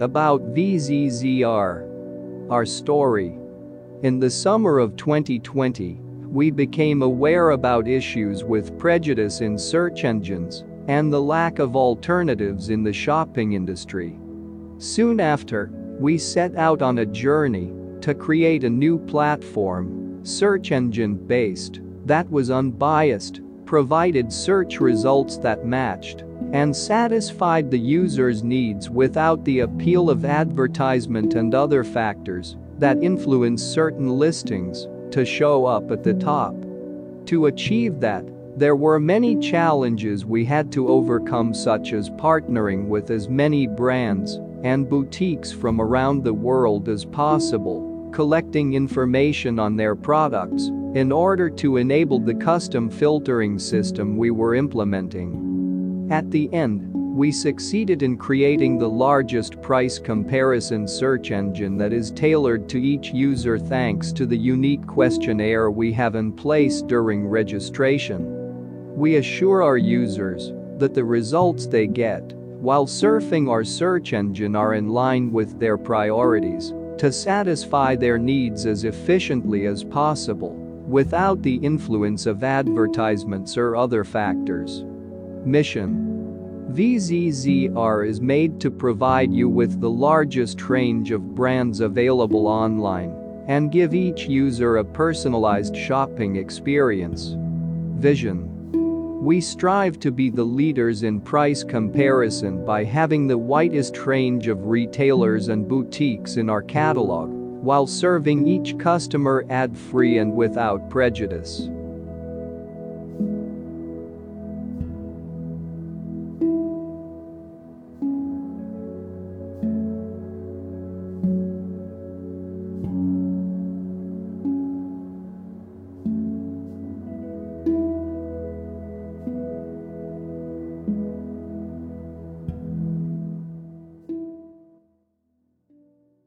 About VZZR. Our story. In the summer of 2020, we became aware about issues with prejudice in search engines and the lack of alternatives in the shopping industry. Soon after, we set out on a journey to create a new platform, search engine based, that was unbiased, provided search results that matched, and satisfied the user's needs without the appeal of advertisement and other factors that influence certain listings to show up at the top. To achieve that, there were many challenges we had to overcome such as partnering with as many brands and boutiques from around the world as possible, collecting information on their products in order to enable the custom filtering system we were implementing. At the end, we succeeded in creating the largest price comparison search engine that is tailored to each user thanks to the unique questionnaire we have in place during registration. We assure our users that the results they get while surfing our search engine are in line with their priorities to satisfy their needs as efficiently as possible without the influence of advertisements or other factors. Mission VZZR is made to provide you with the largest range of brands available online and give each user a personalized shopping experience. Vision we strive to be the leaders in price comparison by having the widest range of retailers and boutiques in our catalog while serving each customer ad-free and without prejudice.